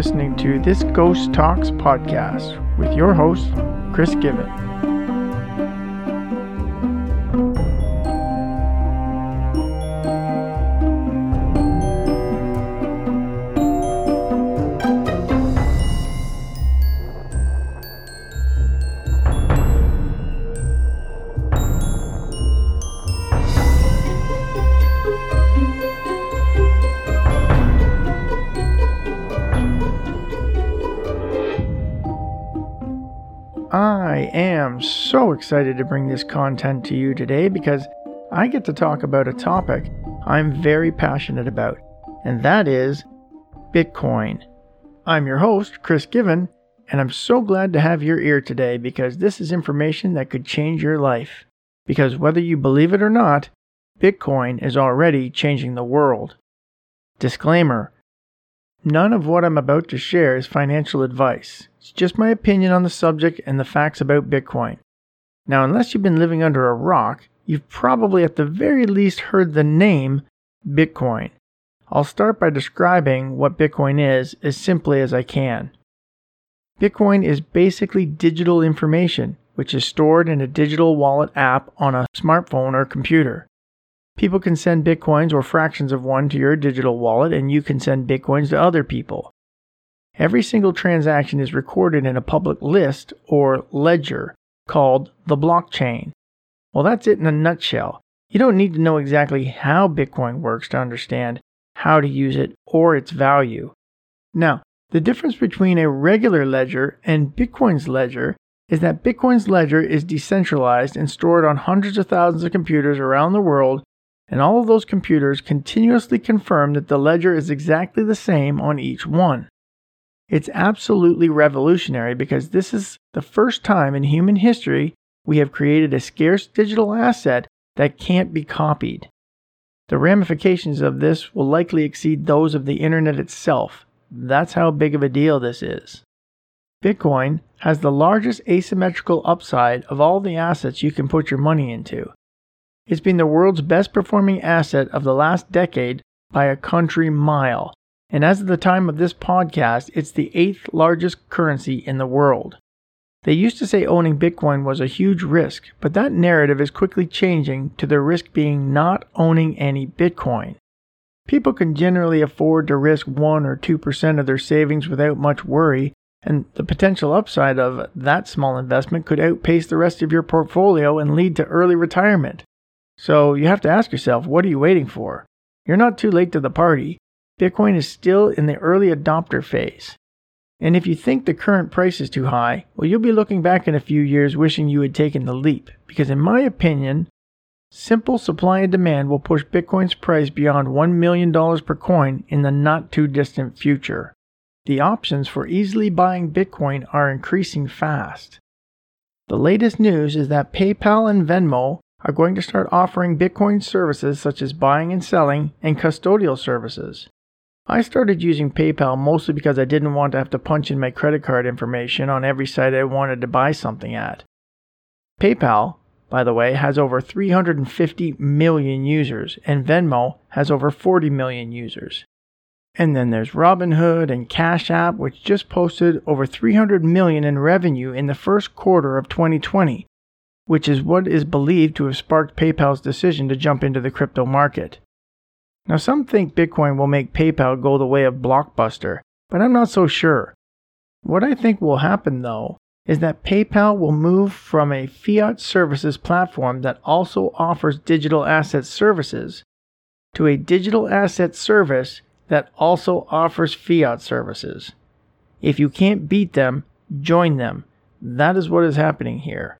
listening to this Ghost Talks podcast with your host, Chris Given. I am so excited to bring this content to you today because I get to talk about a topic I'm very passionate about, and that is Bitcoin. I'm your host, Chris Given, and I'm so glad to have your ear today because this is information that could change your life. Because whether you believe it or not, Bitcoin is already changing the world. Disclaimer None of what I'm about to share is financial advice. It's just my opinion on the subject and the facts about Bitcoin. Now, unless you've been living under a rock, you've probably at the very least heard the name Bitcoin. I'll start by describing what Bitcoin is as simply as I can. Bitcoin is basically digital information, which is stored in a digital wallet app on a smartphone or computer. People can send bitcoins or fractions of one to your digital wallet, and you can send bitcoins to other people. Every single transaction is recorded in a public list or ledger called the blockchain. Well, that's it in a nutshell. You don't need to know exactly how Bitcoin works to understand how to use it or its value. Now, the difference between a regular ledger and Bitcoin's ledger is that Bitcoin's ledger is decentralized and stored on hundreds of thousands of computers around the world and all of those computers continuously confirm that the ledger is exactly the same on each one. It's absolutely revolutionary because this is the first time in human history we have created a scarce digital asset that can't be copied. The ramifications of this will likely exceed those of the internet itself. That's how big of a deal this is. Bitcoin has the largest asymmetrical upside of all the assets you can put your money into. It's been the world's best performing asset of the last decade by a country mile. And as of the time of this podcast, it's the eighth largest currency in the world. They used to say owning Bitcoin was a huge risk, but that narrative is quickly changing to the risk being not owning any Bitcoin. People can generally afford to risk 1 or 2% of their savings without much worry, and the potential upside of that small investment could outpace the rest of your portfolio and lead to early retirement. So you have to ask yourself, what are you waiting for? You're not too late to the party. Bitcoin is still in the early adopter phase. And if you think the current price is too high, well, you'll be looking back in a few years wishing you had taken the leap. Because, in my opinion, simple supply and demand will push Bitcoin's price beyond $1 million per coin in the not too distant future. The options for easily buying Bitcoin are increasing fast. The latest news is that PayPal and Venmo are going to start offering Bitcoin services such as buying and selling and custodial services. I started using PayPal mostly because I didn't want to have to punch in my credit card information on every site I wanted to buy something at. PayPal, by the way, has over 350 million users, and Venmo has over 40 million users. And then there's Robinhood and Cash App, which just posted over 300 million in revenue in the first quarter of 2020, which is what is believed to have sparked PayPal's decision to jump into the crypto market. Now, some think Bitcoin will make PayPal go the way of Blockbuster, but I'm not so sure. What I think will happen, though, is that PayPal will move from a fiat services platform that also offers digital asset services to a digital asset service that also offers fiat services. If you can't beat them, join them. That is what is happening here.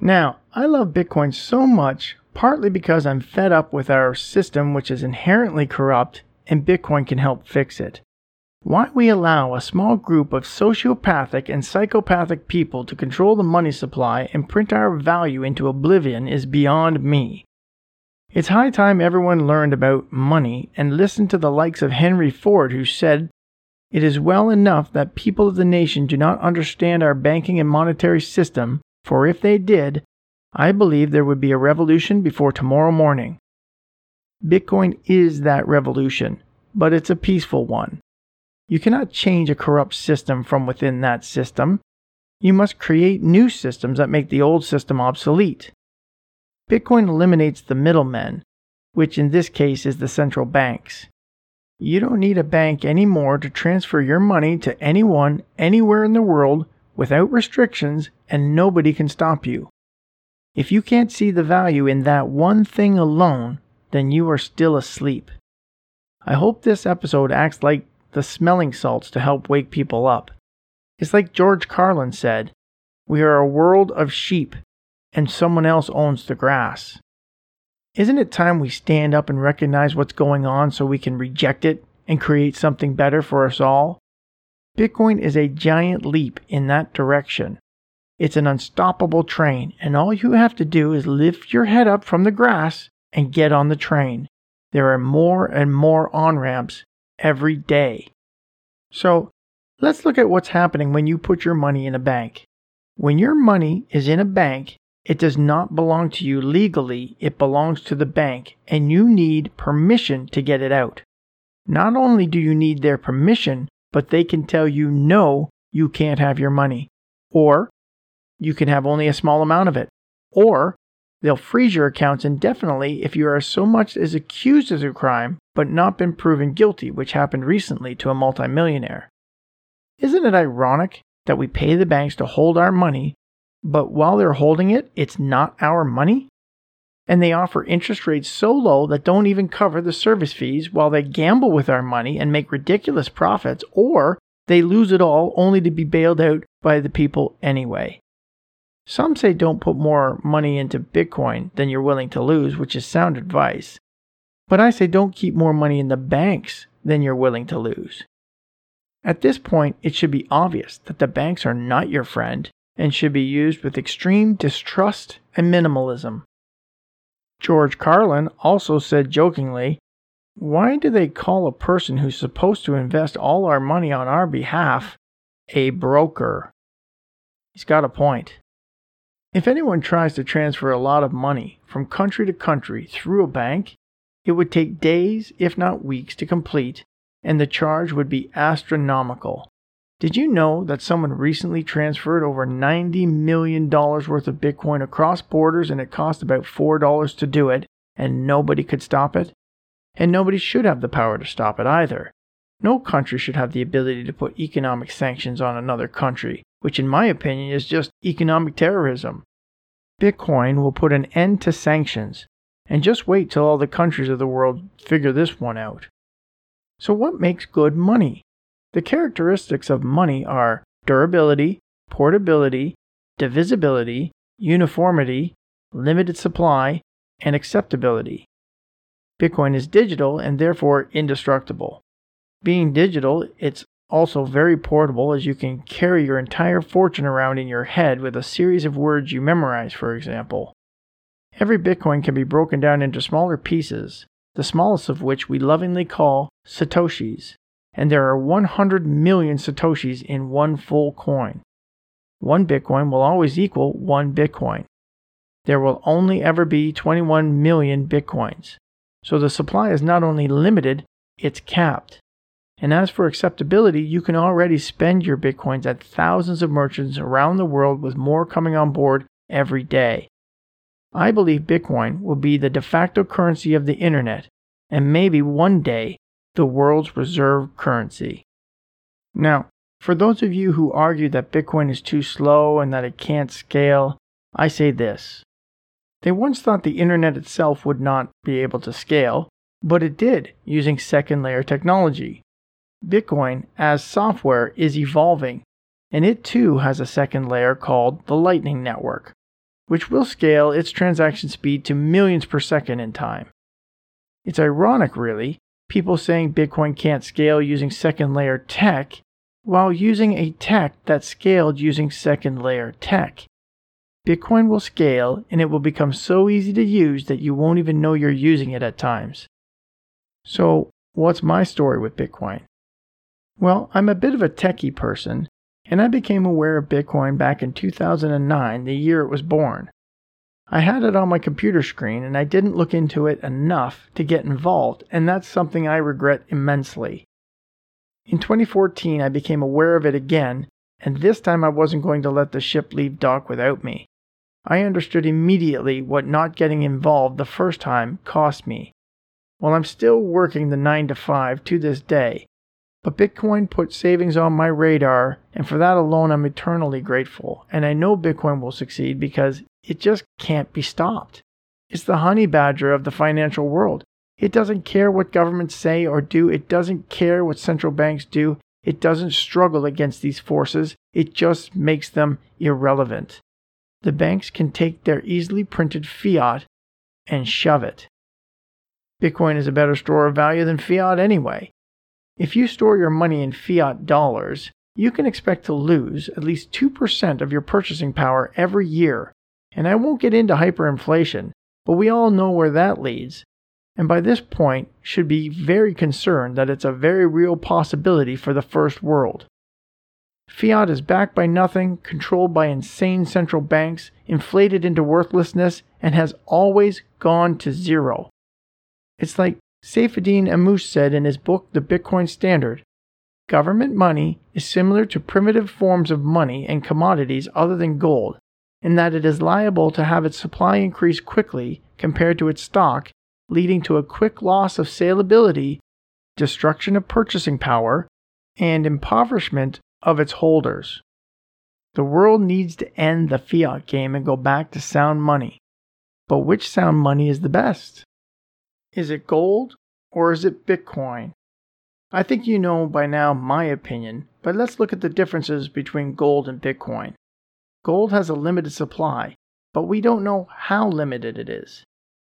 Now, I love Bitcoin so much, partly because I'm fed up with our system, which is inherently corrupt, and Bitcoin can help fix it. Why we allow a small group of sociopathic and psychopathic people to control the money supply and print our value into oblivion is beyond me. It's high time everyone learned about money and listened to the likes of Henry Ford, who said, It is well enough that people of the nation do not understand our banking and monetary system for if they did, I believe there would be a revolution before tomorrow morning. Bitcoin is that revolution, but it's a peaceful one. You cannot change a corrupt system from within that system. You must create new systems that make the old system obsolete. Bitcoin eliminates the middlemen, which in this case is the central banks. You don't need a bank anymore to transfer your money to anyone anywhere in the world without restrictions, and nobody can stop you. If you can't see the value in that one thing alone, then you are still asleep. I hope this episode acts like the smelling salts to help wake people up. It's like George Carlin said We are a world of sheep, and someone else owns the grass. Isn't it time we stand up and recognize what's going on so we can reject it and create something better for us all? Bitcoin is a giant leap in that direction. It's an unstoppable train, and all you have to do is lift your head up from the grass and get on the train. There are more and more on ramps every day. So, let's look at what's happening when you put your money in a bank. When your money is in a bank, it does not belong to you legally, it belongs to the bank, and you need permission to get it out. Not only do you need their permission, but they can tell you no, you can't have your money. Or you can have only a small amount of it. Or they'll freeze your accounts indefinitely if you are so much as accused of a crime but not been proven guilty, which happened recently to a multimillionaire. Isn't it ironic that we pay the banks to hold our money but while they're holding it, it's not our money? And they offer interest rates so low that don't even cover the service fees while they gamble with our money and make ridiculous profits, or they lose it all only to be bailed out by the people anyway. Some say don't put more money into Bitcoin than you're willing to lose, which is sound advice. But I say don't keep more money in the banks than you're willing to lose. At this point, it should be obvious that the banks are not your friend and should be used with extreme distrust and minimalism. George Carlin also said jokingly, Why do they call a person who's supposed to invest all our money on our behalf a broker? He's got a point. If anyone tries to transfer a lot of money from country to country through a bank, it would take days, if not weeks, to complete, and the charge would be astronomical. Did you know that someone recently transferred over $90 million worth of Bitcoin across borders and it cost about $4 to do it, and nobody could stop it? And nobody should have the power to stop it either. No country should have the ability to put economic sanctions on another country, which, in my opinion, is just economic terrorism. Bitcoin will put an end to sanctions, and just wait till all the countries of the world figure this one out. So, what makes good money? The characteristics of money are durability, portability, divisibility, uniformity, limited supply, and acceptability. Bitcoin is digital and therefore indestructible. Being digital, it's also very portable as you can carry your entire fortune around in your head with a series of words you memorize, for example. Every Bitcoin can be broken down into smaller pieces, the smallest of which we lovingly call Satoshis and there are 100 million Satoshis in one full coin. One Bitcoin will always equal one Bitcoin. There will only ever be 21 million Bitcoins. So the supply is not only limited, it's capped. And as for acceptability, you can already spend your Bitcoins at thousands of merchants around the world with more coming on board every day. I believe Bitcoin will be the de facto currency of the internet, and maybe one day the world's reserve currency. Now, for those of you who argue that Bitcoin is too slow and that it can't scale, I say this. They once thought the internet itself would not be able to scale, but it did using second layer technology. Bitcoin, as software, is evolving, and it too has a second layer called the Lightning Network, which will scale its transaction speed to millions per second in time. It's ironic, really, people saying Bitcoin can't scale using second layer tech while using a tech that scaled using second layer tech. Bitcoin will scale and it will become so easy to use that you won't even know you're using it at times. So, what's my story with Bitcoin? Well, I'm a bit of a techie person, and I became aware of Bitcoin back in 2009, the year it was born. I had it on my computer screen and I didn't look into it enough to get involved, and that's something I regret immensely. In 2014, I became aware of it again, and this time I wasn't going to let the ship leave dock without me. I understood immediately what not getting involved the first time cost me. While I'm still working the 9 to 5 to this day, but Bitcoin put savings on my radar, and for that alone, I'm eternally grateful. And I know Bitcoin will succeed because it just can't be stopped. It's the honey badger of the financial world. It doesn't care what governments say or do, it doesn't care what central banks do, it doesn't struggle against these forces, it just makes them irrelevant. The banks can take their easily printed fiat and shove it. Bitcoin is a better store of value than fiat anyway. If you store your money in fiat dollars, you can expect to lose at least 2% of your purchasing power every year. And I won't get into hyperinflation, but we all know where that leads. And by this point, should be very concerned that it's a very real possibility for the first world. Fiat is backed by nothing, controlled by insane central banks, inflated into worthlessness, and has always gone to zero. It's like Saifedean Ammous said in his book The Bitcoin Standard Government money is similar to primitive forms of money and commodities other than gold, in that it is liable to have its supply increase quickly compared to its stock, leading to a quick loss of salability, destruction of purchasing power, and impoverishment of its holders. The world needs to end the fiat game and go back to sound money. But which sound money is the best? Is it gold or is it Bitcoin? I think you know by now my opinion, but let's look at the differences between gold and Bitcoin. Gold has a limited supply, but we don't know how limited it is.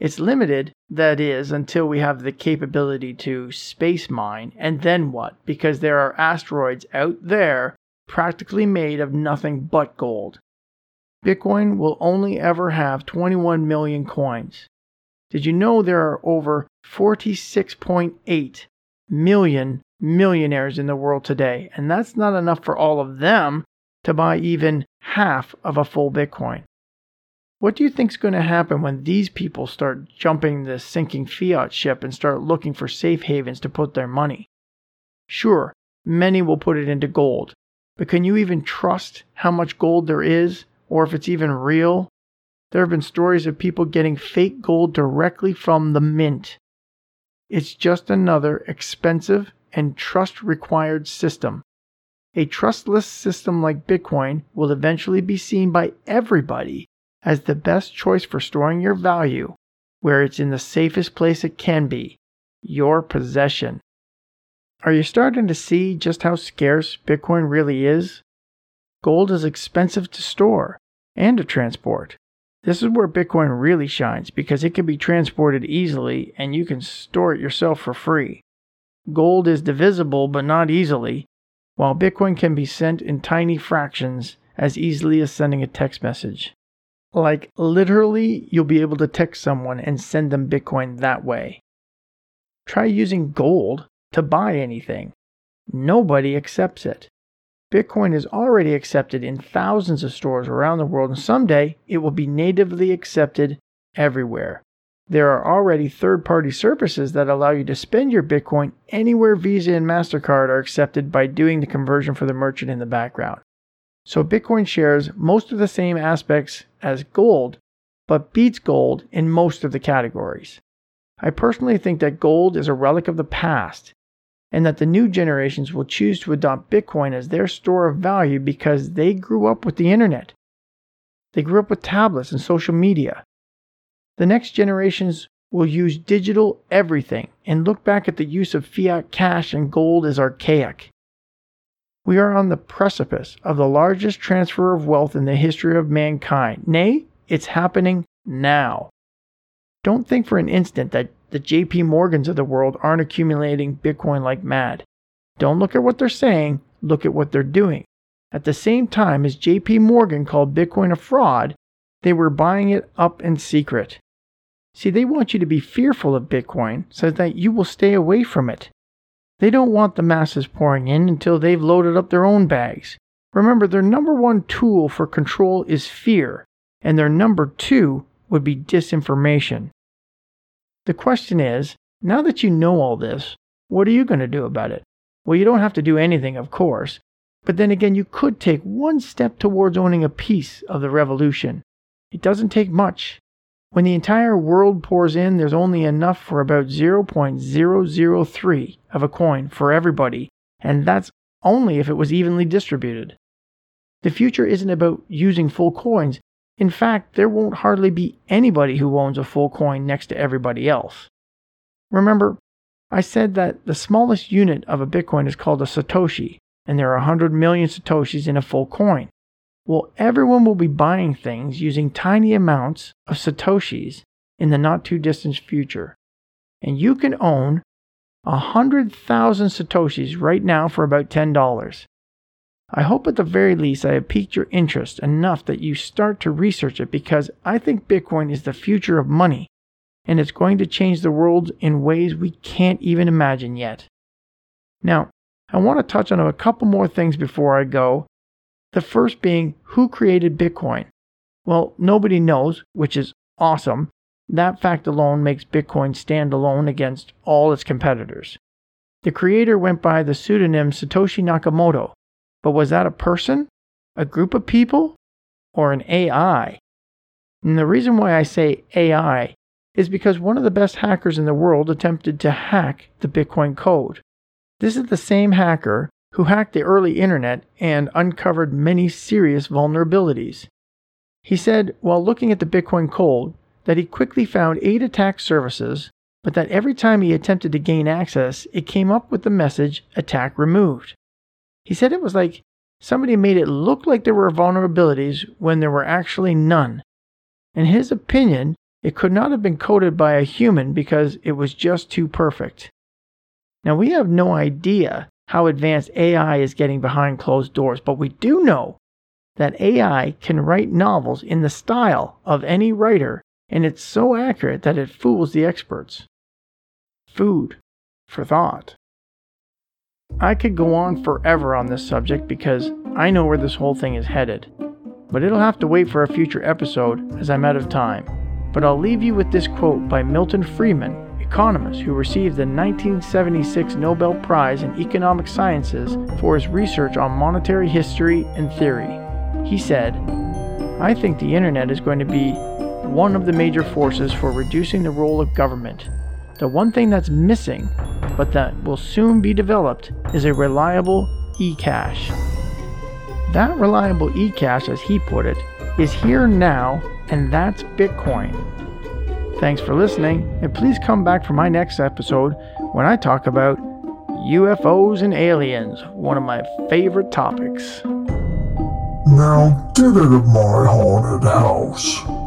It's limited, that is, until we have the capability to space mine, and then what? Because there are asteroids out there practically made of nothing but gold. Bitcoin will only ever have 21 million coins. Did you know there are over 46.8 million millionaires in the world today? And that's not enough for all of them to buy even half of a full Bitcoin. What do you think is going to happen when these people start jumping the sinking fiat ship and start looking for safe havens to put their money? Sure, many will put it into gold, but can you even trust how much gold there is or if it's even real? There have been stories of people getting fake gold directly from the mint. It's just another expensive and trust required system. A trustless system like Bitcoin will eventually be seen by everybody as the best choice for storing your value where it's in the safest place it can be your possession. Are you starting to see just how scarce Bitcoin really is? Gold is expensive to store and to transport. This is where Bitcoin really shines because it can be transported easily and you can store it yourself for free. Gold is divisible but not easily, while Bitcoin can be sent in tiny fractions as easily as sending a text message. Like, literally, you'll be able to text someone and send them Bitcoin that way. Try using gold to buy anything. Nobody accepts it. Bitcoin is already accepted in thousands of stores around the world, and someday it will be natively accepted everywhere. There are already third party services that allow you to spend your Bitcoin anywhere Visa and MasterCard are accepted by doing the conversion for the merchant in the background. So Bitcoin shares most of the same aspects as gold, but beats gold in most of the categories. I personally think that gold is a relic of the past and that the new generations will choose to adopt Bitcoin as their store of value because they grew up with the internet. They grew up with tablets and social media. The next generations will use digital everything and look back at the use of fiat cash and gold as archaic. We are on the precipice of the largest transfer of wealth in the history of mankind. Nay, it's happening now. Don't think for an instant that the JP Morgans of the world aren't accumulating Bitcoin like mad. Don't look at what they're saying, look at what they're doing. At the same time as JP Morgan called Bitcoin a fraud, they were buying it up in secret. See, they want you to be fearful of Bitcoin so that you will stay away from it. They don't want the masses pouring in until they've loaded up their own bags. Remember, their number one tool for control is fear, and their number two would be disinformation. The question is now that you know all this, what are you going to do about it? Well, you don't have to do anything, of course, but then again, you could take one step towards owning a piece of the revolution. It doesn't take much. When the entire world pours in, there's only enough for about 0.003 of a coin for everybody, and that's only if it was evenly distributed. The future isn't about using full coins. In fact, there won't hardly be anybody who owns a full coin next to everybody else. Remember, I said that the smallest unit of a Bitcoin is called a Satoshi, and there are 100 million Satoshis in a full coin. Well, everyone will be buying things using tiny amounts of Satoshis in the not too distant future. And you can own 100,000 Satoshis right now for about $10. I hope at the very least I have piqued your interest enough that you start to research it because I think Bitcoin is the future of money and it's going to change the world in ways we can't even imagine yet. Now, I want to touch on a couple more things before I go. The first being who created Bitcoin? Well, nobody knows, which is awesome. That fact alone makes Bitcoin stand alone against all its competitors. The creator went by the pseudonym Satoshi Nakamoto, but was that a person, a group of people, or an AI? And the reason why I say AI is because one of the best hackers in the world attempted to hack the Bitcoin code. This is the same hacker who hacked the early internet and uncovered many serious vulnerabilities. He said, while looking at the Bitcoin code, that he quickly found eight attack surfaces, but that every time he attempted to gain access, it came up with the message attack removed. He said it was like somebody made it look like there were vulnerabilities when there were actually none. In his opinion, it could not have been coded by a human because it was just too perfect. Now, we have no idea how advanced AI is getting behind closed doors, but we do know that AI can write novels in the style of any writer, and it's so accurate that it fools the experts. Food for thought. I could go on forever on this subject because I know where this whole thing is headed, but it'll have to wait for a future episode as I'm out of time. But I'll leave you with this quote by Milton Friedman, economist who received the 1976 Nobel Prize in Economic Sciences for his research on monetary history and theory. He said, I think the internet is going to be one of the major forces for reducing the role of government. The one thing that's missing, but that will soon be developed, is a reliable e-cash. That reliable e-cash, as he put it, is here now and that's Bitcoin. Thanks for listening, and please come back for my next episode when I talk about UFOs and aliens, one of my favorite topics. Now get out of my haunted house.